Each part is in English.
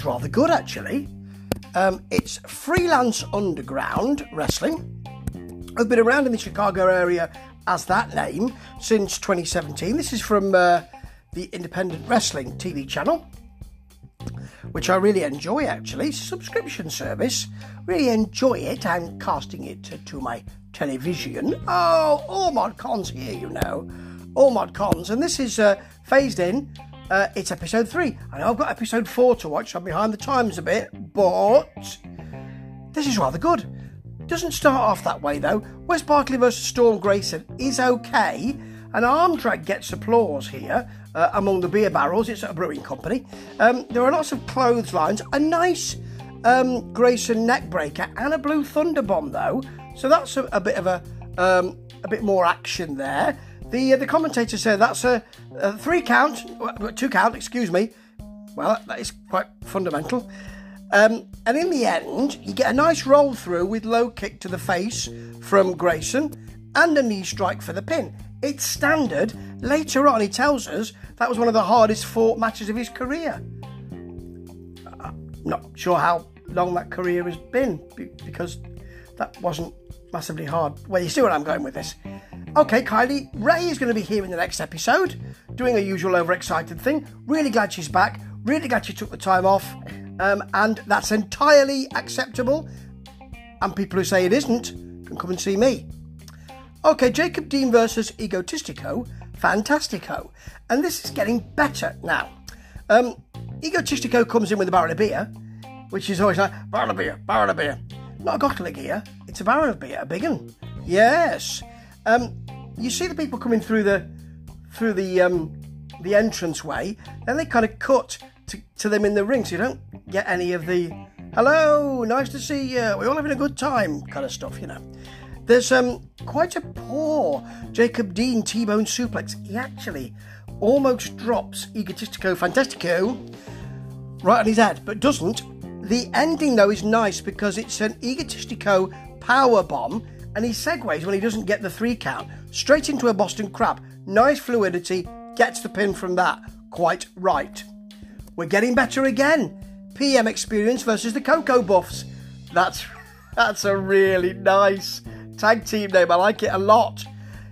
is rather good actually. Um, it's Freelance Underground Wrestling. I've been around in the Chicago area as that name since 2017. This is from uh, the Independent Wrestling TV channel, which I really enjoy actually. Subscription service. Really enjoy it. I'm casting it to, to my television. Oh, all mod cons here, you know. All mod cons. And this is uh, phased in. Uh, it's episode three. I know I've got episode four to watch. I'm behind the times a bit, but this is rather good. Doesn't start off that way though. Wes Barkley versus Storm Grayson is okay. An arm drag gets applause here uh, among the beer barrels. It's at a brewing company. Um, there are lots of clotheslines. A nice um, Grayson neck breaker and a blue thunder bomb though. So that's a, a bit of a um, a bit more action there. The uh, the commentator said that's a, a three count, two count, excuse me. Well, that is quite fundamental. Um, and in the end, you get a nice roll through with low kick to the face from Grayson and a knee strike for the pin. It's standard. Later on, he tells us that was one of the hardest fought matches of his career. I'm not sure how long that career has been because that wasn't massively hard. Well, you see where I'm going with this. Okay, Kylie, Rae is going to be here in the next episode, doing her usual overexcited thing. Really glad she's back. Really glad she took the time off. Um, and that's entirely acceptable. And people who say it isn't can come and see me. Okay, Jacob Dean versus Egotistico, Fantastico. And this is getting better now. Um, Egotistico comes in with a barrel of beer, which is always like, barrel of beer, barrel of beer. Not a bottle of beer, it's a barrel of beer, a big one. Yes. Um, you see the people coming through the through the um, the entrance way, then they kind of cut to, to them in the ring, so you don't get any of the hello, nice to see you, we're all having a good time kind of stuff, you know. There's um quite a poor Jacob Dean T-bone suplex. He actually almost drops Egotistico Fantastico right on his head, but doesn't. The ending though is nice because it's an Egotistico power bomb, and he segues when he doesn't get the three count straight into a Boston Crab. Nice fluidity, gets the pin from that. Quite right. We're getting better again. PM Experience versus the Cocoa Buffs. That's that's a really nice tag team name. I like it a lot.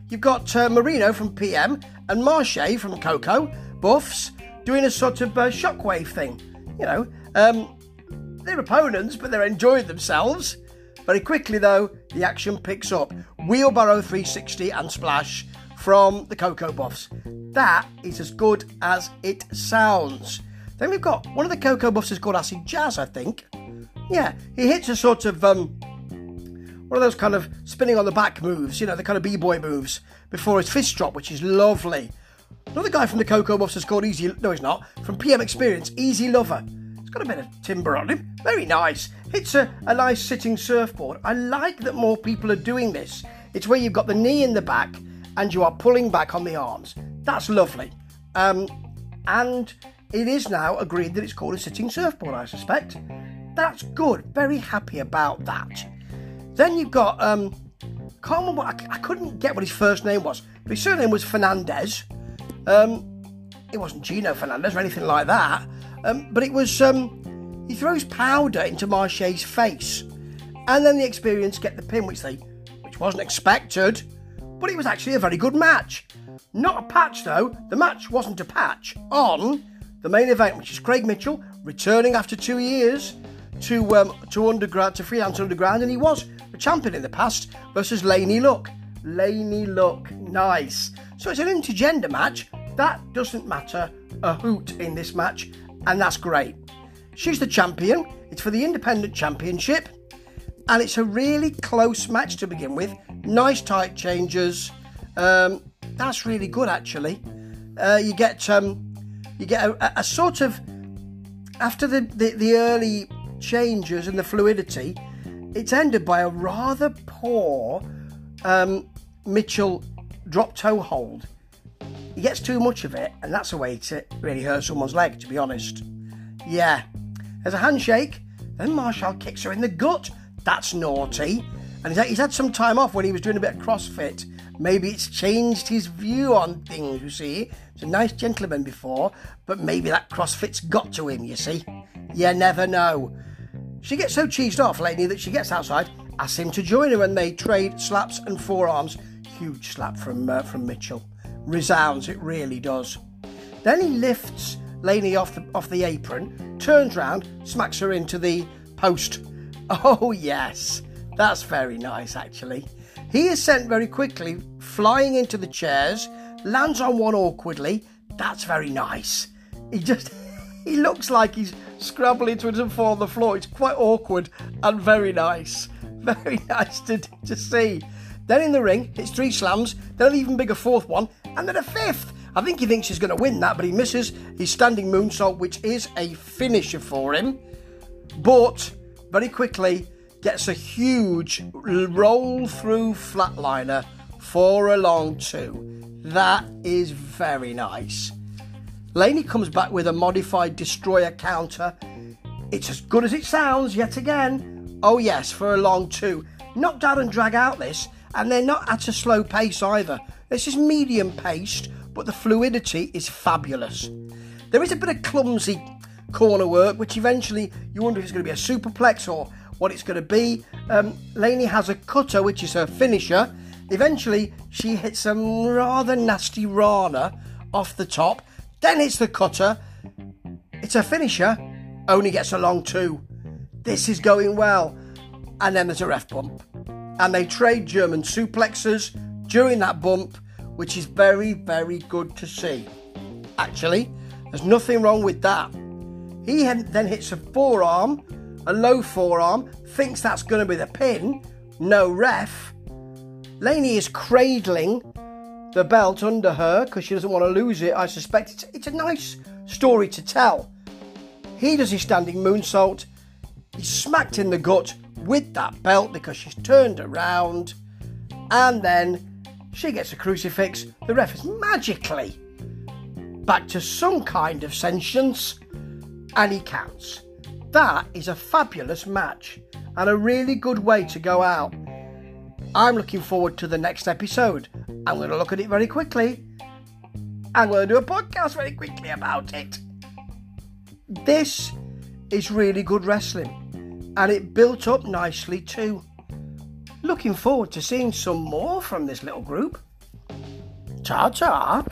You've got uh, Marino from PM and Marche from Coco Buffs doing a sort of uh, shockwave thing. You know, um, they're opponents, but they're enjoying themselves. Very quickly, though, the action picks up. Wheelbarrow 360 and Splash from the Cocoa Buffs. That is as good as it sounds. Then we've got one of the Cocoa Buffs is called Acid Jazz, I think. Yeah, he hits a sort of um, one of those kind of spinning on the back moves, you know, the kind of b-boy moves before his fist drop, which is lovely. Another guy from the Cocoa Buffs is called Easy. No, he's not. From PM Experience, Easy Lover. It's got a bit of timber on him. Very nice. It's a, a nice sitting surfboard. I like that more people are doing this. It's where you've got the knee in the back and you are pulling back on the arms. That's lovely. Um, and it is now agreed that it's called a sitting surfboard, I suspect. That's good. Very happy about that. Then you've got, um, can't remember, I, I couldn't get what his first name was, but his surname was Fernandez. Um, it wasn't Gino Fernandez or anything like that, um, but it was, um, he throws powder into Marche's face, and then the experience get the pin, which they, which wasn't expected, but it was actually a very good match. Not a patch though, the match wasn't a patch on the main event, which is Craig Mitchell returning after two years to um, to underground to freelance underground, and he was a champion in the past versus Laney Luck. Laney Luck, nice. So it's an intergender match. That doesn't matter a hoot in this match, and that's great. She's the champion. It's for the independent championship, and it's a really close match to begin with. Nice tight changes. Um, that's really good, actually. Uh, you get um, you get a, a sort of after the, the, the early changes and the fluidity, it's ended by a rather poor um, Mitchell drop toe hold. He gets too much of it, and that's a way to really hurt someone's leg, to be honest. Yeah. There's a handshake, then Marshall kicks her in the gut. That's naughty. And he's had, some time off when he was doing a bit of CrossFit Maybe it's changed his view on things, you see. He's a nice gentleman before, but maybe that CrossFit's got to him, you see. You never know. She gets so cheesed off, lately that she gets outside, asks him to join her, and they trade slaps and forearms. Huge slap from uh, from Mitchell. Resounds, it really does. Then he lifts Lainey off the, off the apron, turns round, smacks her into the post. Oh, yes, that's very nice, actually. He is sent very quickly, flying into the chairs, lands on one awkwardly. That's very nice. He just, he looks like he's scrabbling to it and fall on the floor. It's quite awkward and very nice. Very nice to, to see. Then in the ring, it's three slams, then an even bigger fourth one, and then a fifth. I think he thinks he's going to win that, but he misses his standing moonsault, which is a finisher for him. But very quickly gets a huge roll through flatliner for a long two. That is very nice. Laney comes back with a modified destroyer counter. It's as good as it sounds yet again. Oh, yes, for a long two. Knock down and drag out this, and they're not at a slow pace either. This is medium paced, but the fluidity is fabulous. There is a bit of clumsy corner work, which eventually you wonder if it's going to be a superplex or what it's going to be. Um, has a cutter, which is her finisher. Eventually, she hits a rather nasty Rana off the top, then hits the cutter. It's a finisher, only gets a long two. This is going well. And then there's a ref bump. And they trade German suplexes during that bump which is very, very good to see. Actually, there's nothing wrong with that. He then hits a forearm, a low forearm, thinks that's going to be the pin, no ref. Laney is cradling the belt under her because she doesn't want to lose it. I suspect it's, it's a nice story to tell. He does his standing moonsault. He's smacked in the gut with that belt because she's turned around. And then she gets a crucifix. The ref is magically back to some kind of sentience, and he counts. That is a fabulous match and a really good way to go out. I'm looking forward to the next episode. I'm going to look at it very quickly. I'm going to do a podcast very quickly about it. This is really good wrestling, and it built up nicely too. Looking forward to seeing some more from this little group. Ta ta!